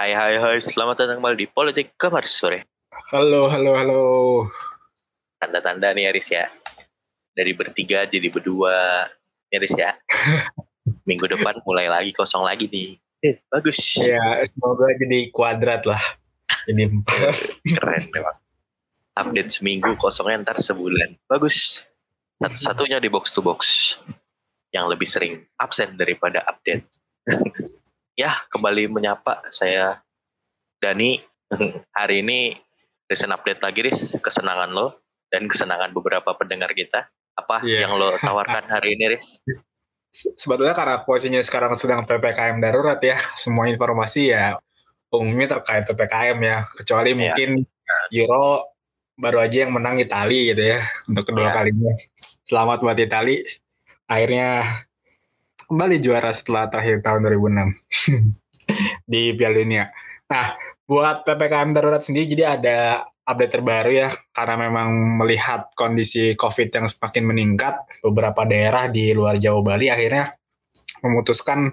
Hai hai hai, selamat datang kembali di Politik Kamar Sore. Halo, halo, halo. Tanda-tanda nih Aris ya. Dari bertiga jadi berdua. Aris ya. Minggu depan mulai lagi kosong lagi nih. Eh, bagus. Ya, semoga jadi kuadrat lah. Jadi empat. Keren memang. Update seminggu kosongnya ntar sebulan. Bagus. Satu-satunya di box to box. Yang lebih sering absen daripada update. Ya, kembali menyapa saya Dani. Hari ini recent update lagi, Riz. Kesenangan lo dan kesenangan beberapa pendengar kita. Apa Iya. yang lo tawarkan hari ini, Riz? Se- Sebetulnya karena posisinya sekarang sedang PPKM darurat ya, semua informasi ya umumnya terkait PPKM ya, kecuali Iya. mungkin Euro baru aja yang menang Itali gitu ya untuk kedua Iya. kalinya. Selamat buat Itali. Akhirnya kembali juara setelah terakhir tahun 2006 di Piala Dunia. Nah, buat PPKM darurat sendiri jadi ada update terbaru ya karena memang melihat kondisi COVID yang semakin meningkat beberapa daerah di luar Jawa Bali akhirnya memutuskan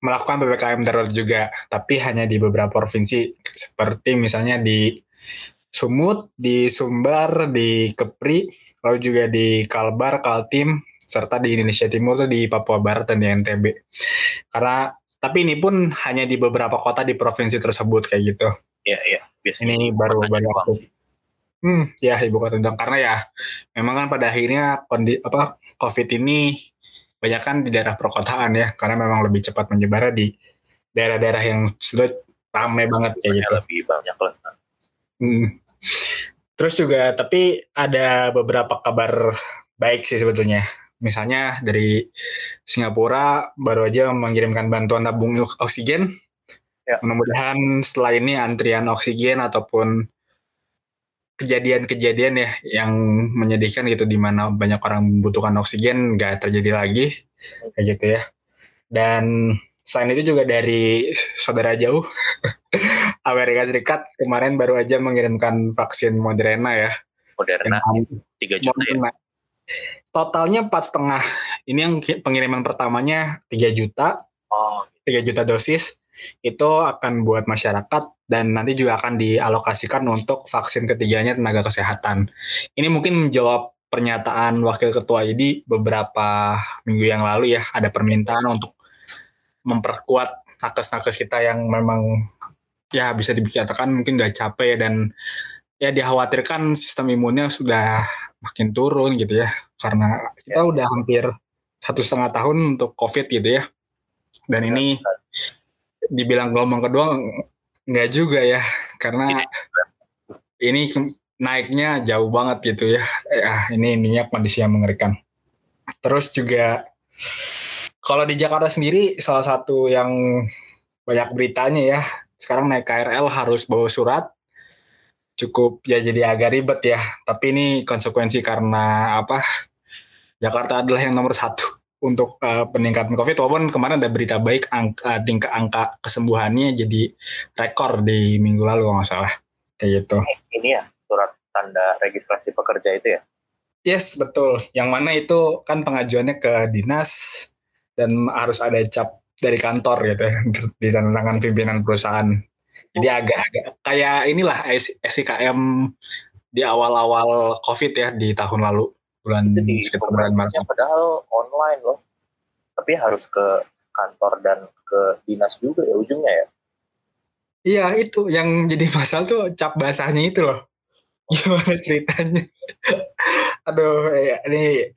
melakukan PPKM darurat juga tapi hanya di beberapa provinsi seperti misalnya di Sumut, di Sumbar, di Kepri, lalu juga di Kalbar, Kaltim, serta di Indonesia Timur tuh di Papua Barat dan di NTB. Karena tapi ini pun hanya di beberapa kota di provinsi tersebut kayak gitu. Iya, iya. Biasanya Ini baru- aku. sih. Hmm, ya ibu kota karena ya memang kan pada akhirnya kondi, apa COVID ini banyak kan di daerah perkotaan ya karena memang lebih cepat menyebar di daerah-daerah yang sudah ramai banget kayak gitu. lebih banyak lah. Hmm. Terus juga tapi ada beberapa kabar baik sih sebetulnya. Misalnya dari Singapura baru aja mengirimkan bantuan tabung oksigen. Ya. Mudah-mudahan setelah ini antrian oksigen ataupun kejadian-kejadian ya yang menyedihkan gitu di mana banyak orang membutuhkan oksigen nggak terjadi lagi kayak gitu ya. Dan selain itu juga dari saudara jauh Amerika Serikat kemarin baru aja mengirimkan vaksin Moderna ya. Moderna 3 juta ya. Totalnya empat setengah. Ini yang pengiriman pertamanya 3 juta, Oh, 3 juta dosis. Itu akan buat masyarakat dan nanti juga akan dialokasikan untuk vaksin ketiganya tenaga kesehatan. Ini mungkin menjawab pernyataan Wakil Ketua ID beberapa minggu yang lalu ya. Ada permintaan untuk memperkuat nakes-nakes kita yang memang ya bisa dikatakan mungkin udah capek dan ya dikhawatirkan sistem imunnya sudah makin turun gitu ya. Karena kita udah hampir satu setengah tahun untuk covid gitu ya. Dan ini dibilang gelombang kedua nggak juga ya. Karena ini ke- naiknya jauh banget gitu ya. Ya ini ininya kondisi yang mengerikan. Terus juga kalau di Jakarta sendiri salah satu yang banyak beritanya ya sekarang naik KRL harus bawa surat cukup ya jadi agak ribet ya. Tapi ini konsekuensi karena apa? Jakarta adalah yang nomor satu untuk eh, peningkatan COVID walaupun kemarin ada berita baik angka tingkat angka kesembuhannya jadi rekor di minggu lalu kalau nggak salah. Kayak gitu. Ini ya surat tanda registrasi pekerja itu ya. yes betul. Yang mana itu kan pengajuannya ke dinas dan harus ada cap dari kantor gitu ya di tangan pimpinan perusahaan jadi agak-agak kayak inilah SIKM di awal-awal COVID ya di tahun lalu bulan di sekitar bulan Maret. padahal online loh. Tapi harus ke kantor dan ke dinas juga ya ujungnya ya. Iya itu yang jadi masalah tuh cap basahnya itu loh. Gimana ceritanya? Aduh, ya, ini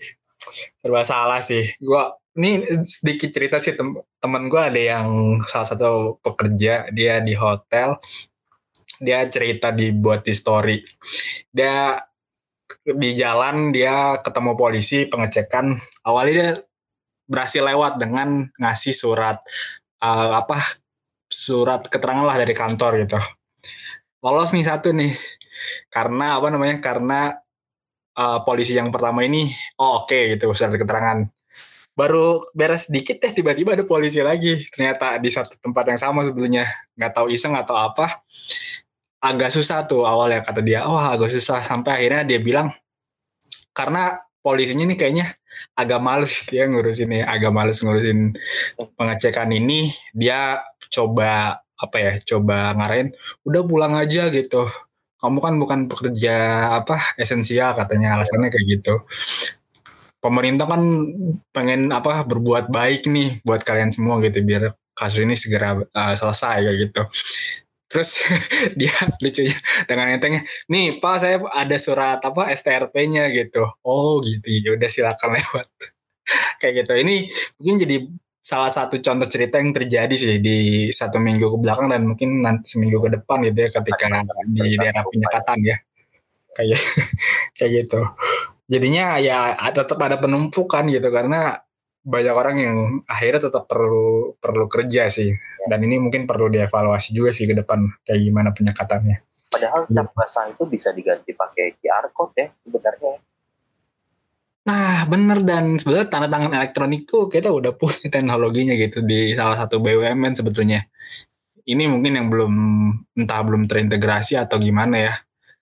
serba salah sih. Gua ini sedikit cerita sih tem teman gua ada yang salah satu pekerja dia di hotel. Dia cerita dibuat di story. Dia di jalan dia ketemu polisi pengecekan. Awalnya dia berhasil lewat dengan ngasih surat eh, apa surat keterangan lah dari kantor gitu. Lolos nih satu nih. Karena apa namanya? Karena uh, polisi yang pertama ini oh oke gitu surat keterangan. Baru beres dikit deh tiba-tiba ada polisi lagi. Ternyata di satu tempat yang sama sebetulnya. Nggak tahu iseng atau apa. Agak susah tuh awalnya kata dia. Oh agak susah. Sampai akhirnya dia bilang karena polisinya ini kayaknya agak males gitu ya ngurusin ini. Agak males ngurusin pengecekan ini. Dia coba apa ya coba ngarahin udah pulang aja gitu kamu kan bukan pekerja apa esensial katanya. Alasannya kayak gitu. Pemerintah kan pengen apa berbuat baik nih buat kalian semua gitu biar kasus ini segera uh, selesai kayak gitu. Terus dia lucunya dengan entengnya nih pak saya ada surat apa STRP-nya gitu. Oh gitu. Ya udah silakan lewat. Kayak gitu. Ini mungkin jadi salah satu contoh cerita yang terjadi sih di satu minggu ke belakang dan mungkin nanti seminggu ke depan gitu ya ketika di daerah penyekatan ya. Kayak kayak gitu. Jadinya ya tetap ada penumpukan gitu karena banyak orang yang akhirnya tetap perlu perlu kerja sih. Dan ini mungkin perlu dievaluasi juga sih ke depan kayak gimana penyekatannya. Padahal cap basah itu bisa diganti pakai QR code ya sebenarnya Nah, bener dan sebenarnya tanda tangan elektronik tuh kita udah punya teknologinya gitu di salah satu BUMN sebetulnya. Ini mungkin yang belum entah belum terintegrasi atau gimana ya.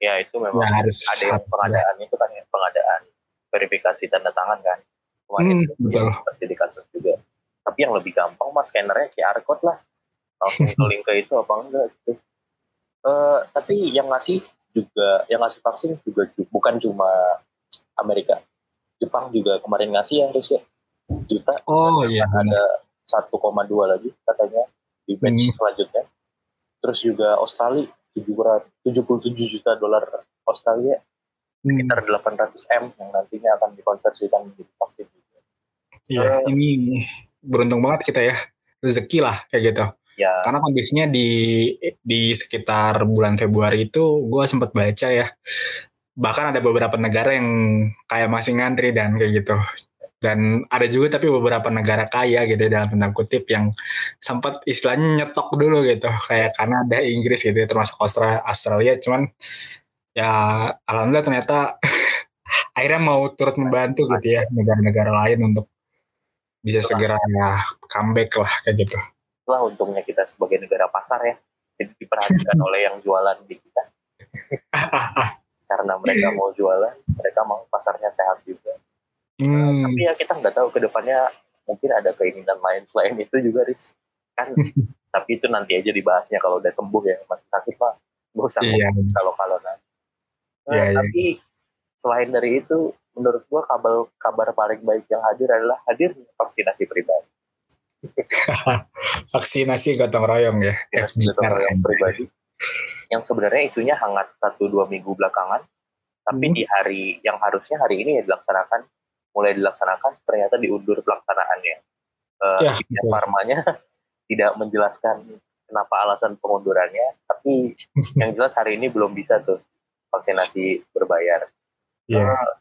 Ya itu memang ya, harus ada yang pengadaan itu kan ya pengadaan verifikasi tanda tangan kan. Kemarin hmm, betul. Terjadi kasus juga. Tapi yang lebih gampang mas scannernya QR code lah. Langsung link ke itu apa enggak gitu. Uh, tapi yang ngasih juga yang ngasih vaksin juga bukan cuma Amerika Jepang juga kemarin ngasih yang Rusia juta. Oh iya. Ada 1,2 lagi katanya di batch hmm. selanjutnya. Terus juga Australia 77 juta dolar Australia hmm. sekitar 800 m yang nantinya akan dikonversikan menjadi vaksin. Iya, uh, ini beruntung banget kita ya rezeki lah kayak gitu. Ya. Karena kondisinya di di sekitar bulan Februari itu gue sempat baca ya bahkan ada beberapa negara yang kayak masih ngantri dan kayak gitu dan ada juga tapi beberapa negara kaya gitu dalam tanda kutip yang sempat istilahnya nyetok dulu gitu kayak Kanada Inggris gitu ya, termasuk Australia Australia cuman ya alhamdulillah ternyata akhirnya mau turut membantu gitu ya negara-negara lain untuk bisa segera ya comeback lah kayak gitu. Itulah untungnya kita sebagai negara pasar ya, jadi diperhatikan oleh yang jualan di kita. karena mereka mau jualan mereka mau pasarnya sehat juga. Hmm. uh, tapi ya kita nggak tahu ke depannya mungkin ada keinginan lain selain itu juga ris kan tapi itu nanti aja dibahasnya kalau udah sembuh ya masih sakit pak. Gak usah yeah. kalau kalau nah, yeah, tapi yeah. selain dari itu menurut gua kabar kabar paling baik yang hadir adalah hadir vaksinasi pribadi. Vaksinasi gotong royong ya, ya gotong royong pribadi yang sebenarnya isunya hangat satu dua minggu belakangan tapi hmm. di hari yang harusnya hari ini ya dilaksanakan mulai dilaksanakan ternyata diundur pelaksanaannya uh, ya, farmanya tidak menjelaskan kenapa alasan pengundurannya tapi yang jelas hari ini belum bisa tuh vaksinasi berbayar yeah. uh,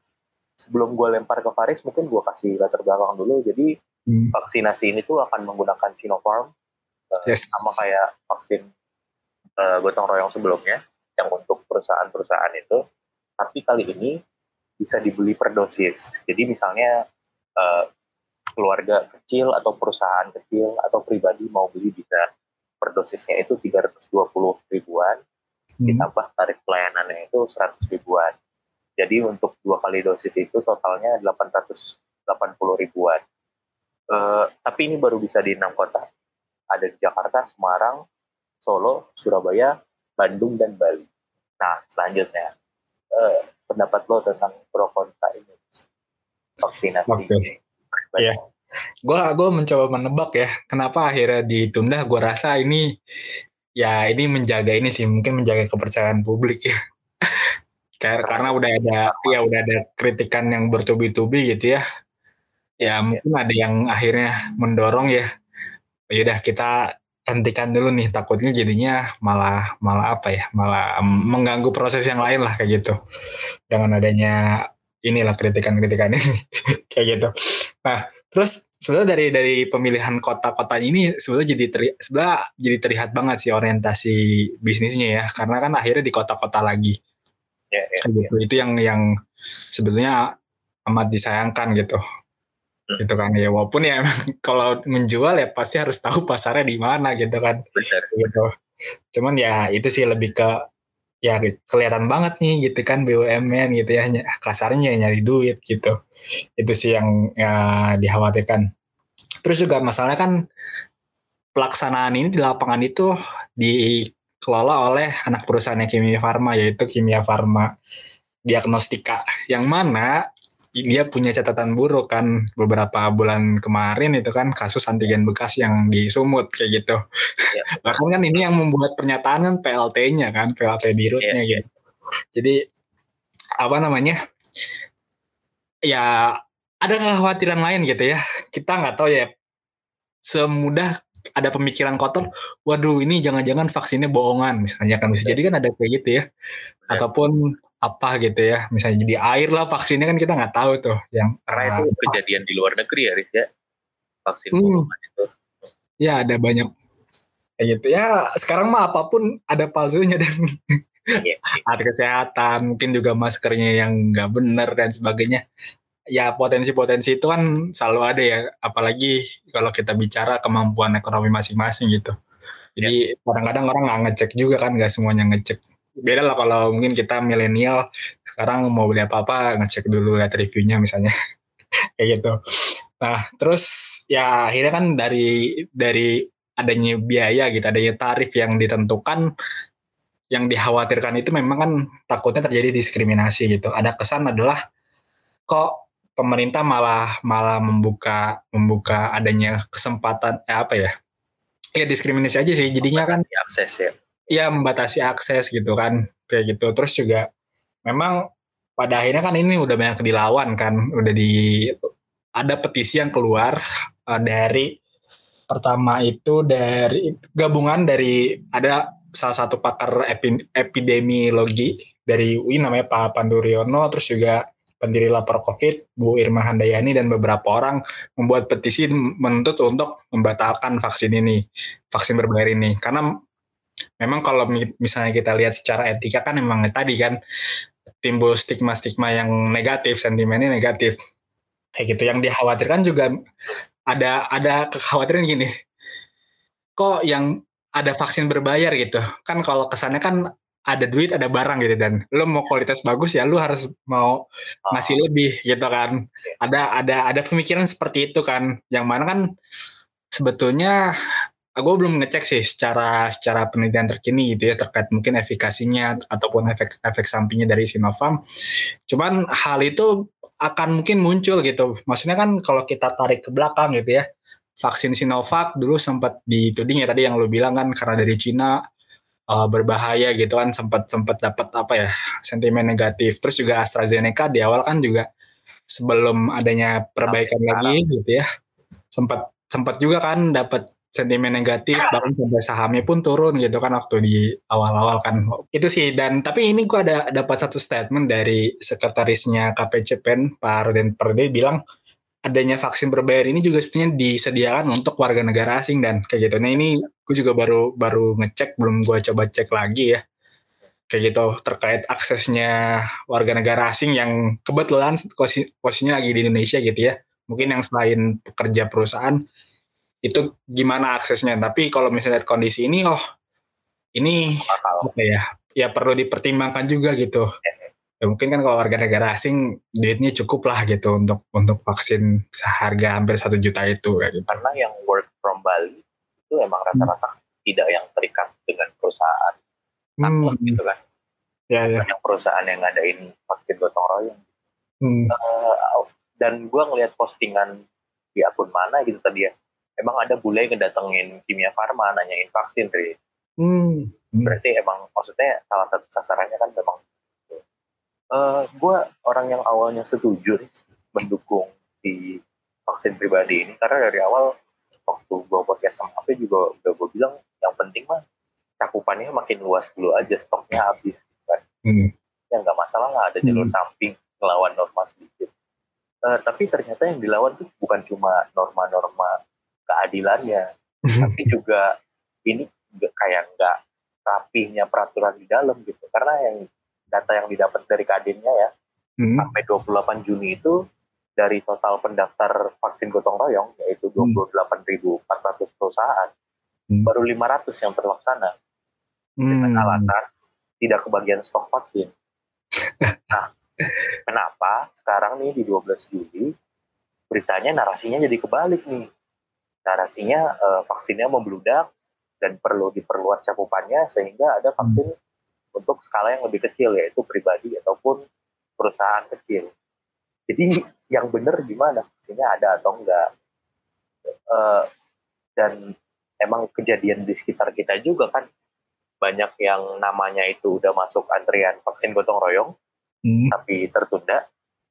sebelum gue lempar ke Faris mungkin gue kasih latar belakang dulu jadi hmm. vaksinasi ini tuh akan menggunakan Sinopharm uh, yes. sama kayak vaksin uh, gotong royong sebelumnya yang untuk perusahaan-perusahaan itu tapi kali ini bisa dibeli per dosis. Jadi misalnya uh, keluarga kecil atau perusahaan kecil atau pribadi mau beli bisa per dosisnya itu 320 ribuan hmm. ditambah tarif pelayanannya itu 100 ribuan. Jadi untuk dua kali dosis itu totalnya 880 ribuan. Uh, tapi ini baru bisa di enam kota. Ada di Jakarta, Semarang, Solo, Surabaya, Bandung, dan Bali. Nah, selanjutnya, eh, pendapat lo tentang pro kontra ini vaksinasi. Oke. Okay. Ya. Gua gua mencoba menebak ya, kenapa akhirnya ditunda? Gue rasa ini ya ini menjaga ini sih, mungkin menjaga kepercayaan publik ya. karena udah ada ya udah ada kritikan yang bertubi-tubi gitu ya. Ya mungkin ada yang akhirnya mendorong ya. Ya udah kita hentikan dulu nih takutnya jadinya malah malah apa ya malah mengganggu proses yang lain lah kayak gitu dengan adanya inilah kritikan-kritikan ini kayak gitu nah terus sebenarnya dari dari pemilihan kota-kota ini sebenarnya jadi teri, sebenarnya jadi terlihat banget sih orientasi bisnisnya ya karena kan akhirnya di kota-kota lagi ya, ya, gitu. ya. itu yang yang sebetulnya amat disayangkan gitu. Gitu kan. Ya walaupun ya emang kalau menjual ya pasti harus tahu pasarnya di mana gitu kan. Benar. gitu. Cuman ya itu sih lebih ke ya kelihatan banget nih gitu kan BUMN gitu ya kasarnya nyari duit gitu. Itu sih yang ya, dikhawatirkan. Terus juga masalahnya kan pelaksanaan ini di lapangan itu dikelola oleh anak perusahaannya Kimia Farma yaitu Kimia Farma Diagnostika. Yang mana dia punya catatan buruk kan beberapa bulan kemarin itu kan kasus antigen bekas yang di Sumut kayak gitu. Ya. Bahkan kan ini yang membuat pernyataan kan PLT-nya kan, PLT di rootnya ya. gitu. Jadi apa namanya? Ya ada kekhawatiran lain gitu ya. Kita nggak tahu ya semudah ada pemikiran kotor, waduh ini jangan-jangan vaksinnya bohongan misalnya kan bisa jadi kan ada kayak gitu ya. Ataupun apa gitu ya misalnya jadi air lah vaksinnya kan kita nggak tahu tuh yang karena itu kejadian di luar negeri ya Riz ya. Vaksin hmm. itu. Ya ada banyak kayak gitu. Ya sekarang mah apa pun ada palsunya dan yes, iya ada kesehatan mungkin juga maskernya yang nggak benar dan sebagainya. Ya potensi-potensi itu kan selalu ada ya apalagi kalau kita bicara kemampuan ekonomi masing-masing gitu. Jadi ya. kadang-kadang ya. orang nggak ngecek juga kan nggak semuanya ngecek beda lah kalau mungkin kita milenial sekarang mau beli apa-apa ngecek dulu lihat reviewnya misalnya kayak gitu. Nah terus ya akhirnya kan dari dari adanya biaya gitu, adanya tarif yang ditentukan yang dikhawatirkan itu memang kan takutnya terjadi diskriminasi gitu. Ada kesan adalah kok pemerintah malah malah membuka membuka adanya kesempatan eh, apa ya? Ya diskriminasi aja sih jadinya kan akses ya ya membatasi akses gitu kan kayak gitu. Terus juga memang pada akhirnya kan ini udah banyak dilawan kan udah di ada petisi yang keluar uh, dari pertama itu dari gabungan dari ada salah satu pakar epi, epidemiologi dari UI namanya Pak Panduriono terus juga pendiri lapor COVID Bu Irma Handayani dan beberapa orang membuat petisi menuntut untuk membatalkan vaksin ini vaksin berbayar ini. Karena memang kalau misalnya kita lihat secara etika kan memang tadi kan timbul stigma-stigma yang negatif, sentimennya negatif. Kayak gitu yang dikhawatirkan juga ada ada kekhawatiran gini. Kok yang ada vaksin berbayar gitu. Kan kalau kesannya kan ada duit, ada barang gitu dan lo mau kualitas bagus ya lo harus mau ngasih lebih gitu kan. Ada ada ada pemikiran seperti itu kan. Yang mana kan sebetulnya gue belum ngecek sih secara secara penelitian terkini gitu ya terkait mungkin efikasinya ataupun efek efek sampingnya dari Sinovac. Cuman hal itu akan mungkin muncul gitu. Maksudnya kan kalau kita tarik ke belakang gitu ya, vaksin Sinovac dulu sempat dituding ya tadi yang lo bilang kan karena dari Cina uh, berbahaya gitu kan sempat sempat dapat apa ya sentimen negatif. Terus juga AstraZeneca di awal kan juga sebelum adanya perbaikan lagi gitu ya sempat sempat juga kan dapat sentimen negatif bahkan sampai sahamnya pun turun gitu kan waktu di awal-awal kan itu sih dan tapi ini gua ada dapat satu statement dari sekretarisnya KPCPEN Pak Roden Perde bilang adanya vaksin berbayar ini juga sebenarnya disediakan untuk warga negara asing dan kayak gitu. Nah ini gue juga baru baru ngecek belum gue coba cek lagi ya kayak gitu terkait aksesnya warga negara asing yang kebetulan posisinya lagi di Indonesia gitu ya. Mungkin yang selain pekerja perusahaan itu gimana aksesnya. Tapi kalau misalnya lihat kondisi ini, oh ini apa ya, ya perlu dipertimbangkan juga gitu. Ya, mungkin kan kalau warga negara asing duitnya cukup lah gitu untuk untuk vaksin seharga hampir satu juta itu kayak gitu. Karena yang work from Bali itu emang rata-rata hmm. tidak yang terikat dengan perusahaan hmm. gitu kan. Ya, ya. Banyak perusahaan yang ngadain vaksin gotong royong. Hmm. Uh, dan gue ngelihat postingan di akun mana gitu tadi ya emang ada bule yang ngedatengin kimia farma nanyain vaksin Tri. Hmm. Berarti emang maksudnya salah satu sasarannya kan memang uh, eh, gue orang yang awalnya setuju nih, mendukung di vaksin pribadi ini karena dari awal waktu gue podcast sama apa juga udah gue bilang yang penting mah cakupannya makin luas dulu aja stoknya habis kan. Hmm. Ya nggak masalah lah ada jalur hmm. samping ngelawan norma sedikit. Uh, tapi ternyata yang dilawan tuh bukan cuma norma-norma keadilannya tapi juga ini juga kayak nggak rapihnya peraturan di dalam gitu karena yang data yang didapat dari kadinnya ya hmm. sampai 28 Juni itu dari total pendaftar vaksin gotong royong yaitu 28.400 hmm. perusahaan hmm. baru 500 yang terlaksana hmm. dengan alasan tidak kebagian stok vaksin. nah, kenapa sekarang nih di 12 Juli beritanya narasinya jadi kebalik nih narasinya uh, vaksinnya membludak dan perlu diperluas cakupannya sehingga ada vaksin hmm. untuk skala yang lebih kecil yaitu pribadi ataupun perusahaan kecil. Jadi yang benar gimana vaksinnya ada atau enggak? Uh, dan emang kejadian di sekitar kita juga kan banyak yang namanya itu udah masuk antrian vaksin gotong royong hmm. tapi tertunda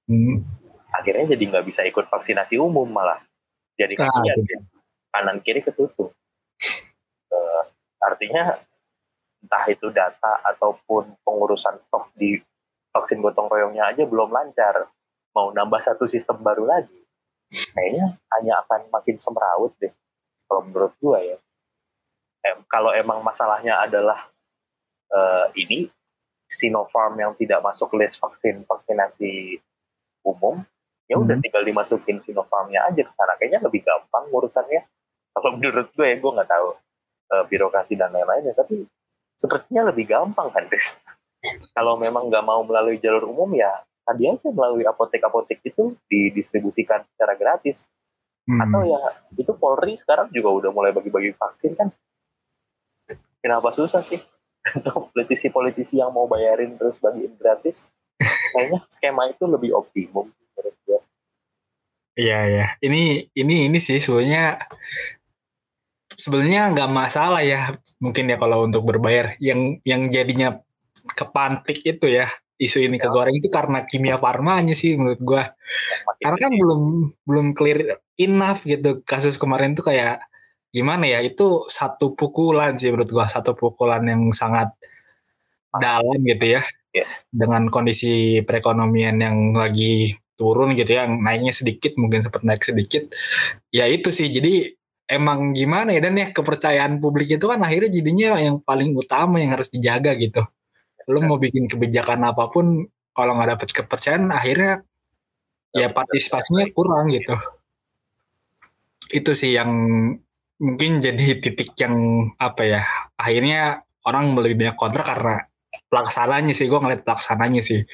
hmm. akhirnya jadi nggak bisa ikut vaksinasi umum malah jadi ah, kanan kiri ketutup uh, artinya entah itu data ataupun pengurusan stok di vaksin gotong royongnya aja belum lancar mau nambah satu sistem baru lagi kayaknya hanya akan makin semrawut deh kalau menurut gua ya eh, kalau emang masalahnya adalah uh, ini Sinopharm yang tidak masuk list vaksin vaksinasi umum, ya udah hmm. tinggal dimasukin Sinopharmnya aja ke sana. Kayaknya lebih gampang urusannya. Kalau menurut gue ya, gue nggak tahu uh, birokrasi dan lain-lainnya, tapi sepertinya lebih gampang kan, Chris. Kalau memang nggak mau melalui jalur umum ya tadi aja melalui apotek-apotek itu didistribusikan secara gratis. Hmm. Atau ya itu Polri sekarang juga udah mulai bagi-bagi vaksin kan kenapa susah sih politisi-politisi yang mau bayarin terus bagiin gratis kayaknya skema itu lebih optimum menurut gue iya ya ini ini ini sih sebenarnya sebenarnya nggak masalah ya mungkin ya kalau untuk berbayar yang yang jadinya kepantik itu ya isu ini ya. kegoreng itu karena kimia farmanya sih menurut gua karena kan belum belum clear enough gitu kasus kemarin tuh kayak gimana ya itu satu pukulan sih menurut gua satu pukulan yang sangat dalam gitu ya yeah. dengan kondisi perekonomian yang lagi turun gitu ya yang naiknya sedikit mungkin sempat naik sedikit ya itu sih jadi emang gimana ya dan ya kepercayaan publik itu kan akhirnya jadinya yang paling utama yang harus dijaga gitu. Lo mau bikin kebijakan apa pun kalau nggak dapet kepercayaan akhirnya ya partisipasinya kurang gitu. Itu sih yang mungkin jadi titik yang apa ya akhirnya orang lebih banyak kontra karena pelaksananya sih gue ngeliat pelaksananya sih.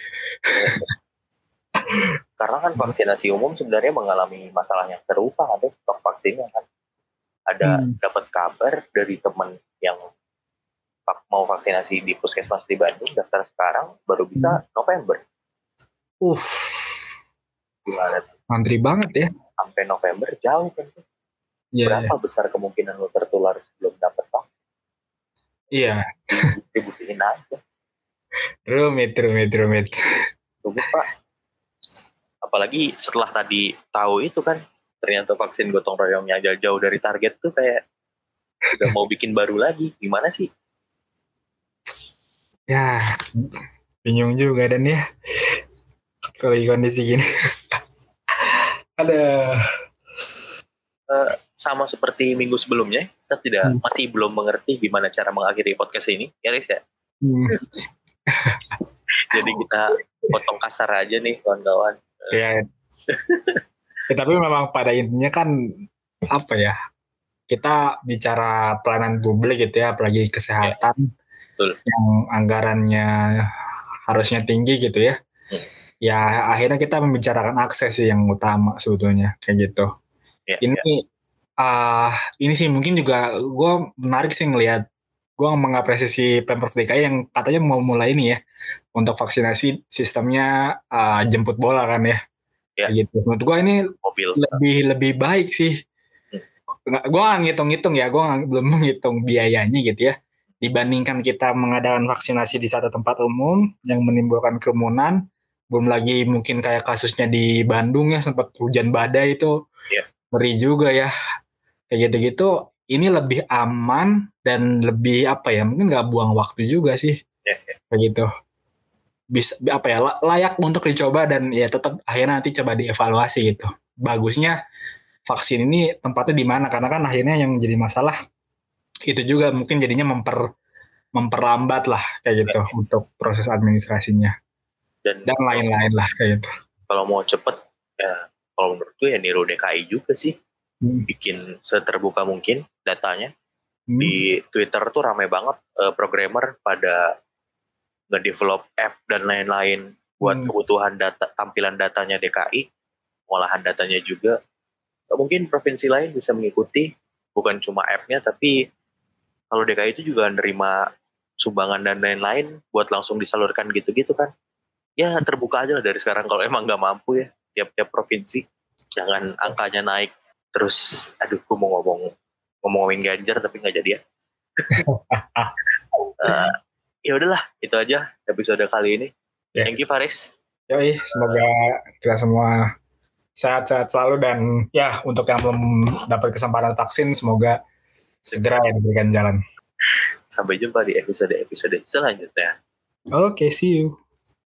Karena kan vaksinasi umum sebenarnya mengalami masalah yang serupa ada stok vaksinnya kan ada hmm. dapat kabar dari teman yang mau vaksinasi di puskesmas di Bandung daftar sekarang baru bisa hmm. November uh gimana antri banget ya sampai November jauh kan yeah, berapa yeah. besar kemungkinan lo tertular sebelum dapat vaksin? Iya. Yeah. Distribusiin aja. rumit, rumit, rumit. Rumit pak. Apalagi setelah tadi tahu itu kan, ternyata vaksin gotong royongnya aja jauh dari target tuh kayak udah mau bikin baru lagi. Gimana sih? Ya, bingung juga dan ya. Kalau kondisi gini. Ada. Uh, sama seperti minggu sebelumnya, kita tidak hmm. masih belum mengerti gimana cara mengakhiri podcast ini, ya Riz ya. Hmm. Jadi kita potong kasar aja nih kawan-kawan. Ya. ya. Tapi memang pada intinya kan apa ya? Kita bicara pelayanan publik gitu ya, apalagi kesehatan ya, yang anggarannya harusnya tinggi gitu ya. Hmm. Ya akhirnya kita membicarakan akses sih yang utama sebetulnya kayak gitu. Ya, ini ya uh, ini sih mungkin juga gue menarik sih ngelihat gue mengapresiasi pemprov DKI yang katanya mau mulai ini ya untuk vaksinasi sistemnya uh, jemput bola kan ya, ya. gitu menurut gue ini Mobil. lebih lebih baik sih hmm. gue nggak ngitung-ngitung ya gue belum menghitung biayanya gitu ya dibandingkan kita mengadakan vaksinasi di satu tempat umum yang menimbulkan kerumunan belum lagi mungkin kayak kasusnya di Bandung ya sempat hujan badai itu yeah. ngeri juga ya kayak gitu-gitu ini lebih aman dan lebih apa ya mungkin nggak buang waktu juga sih yeah, yeah. kayak gitu bisa apa ya layak untuk dicoba dan ya tetap akhirnya nanti coba dievaluasi gitu bagusnya vaksin ini tempatnya di mana karena kan akhirnya yang jadi masalah itu juga mungkin jadinya memper memperlambat lah kayak gitu yeah. untuk proses administrasinya dan, dan lain-lain lah kayak gitu kalau mau cepet ya kalau menurut gue ya niru DKI juga sih hmm. bikin seterbuka mungkin datanya. Hmm. Di Twitter tuh ramai banget uh, programmer pada nge-develop app dan lain-lain buat hmm. kebutuhan data tampilan datanya DKI, pengolahan datanya juga. Mungkin provinsi lain bisa mengikuti bukan cuma app-nya tapi kalau DKI itu juga nerima sumbangan dan lain-lain buat langsung disalurkan gitu-gitu kan ya terbuka aja lah dari sekarang kalau emang nggak mampu ya tiap-tiap provinsi jangan angkanya naik terus aduh gue mau ngomong ngomongin Ganjar tapi nggak jadi ya uh, ya udahlah itu aja episode kali ini yeah. thank you Faris Yoi, semoga kita semua sehat-sehat selalu dan ya untuk yang belum dapat kesempatan vaksin semoga segera ya diberikan jalan. Sampai jumpa di episode-episode selanjutnya. Oke, okay, see you.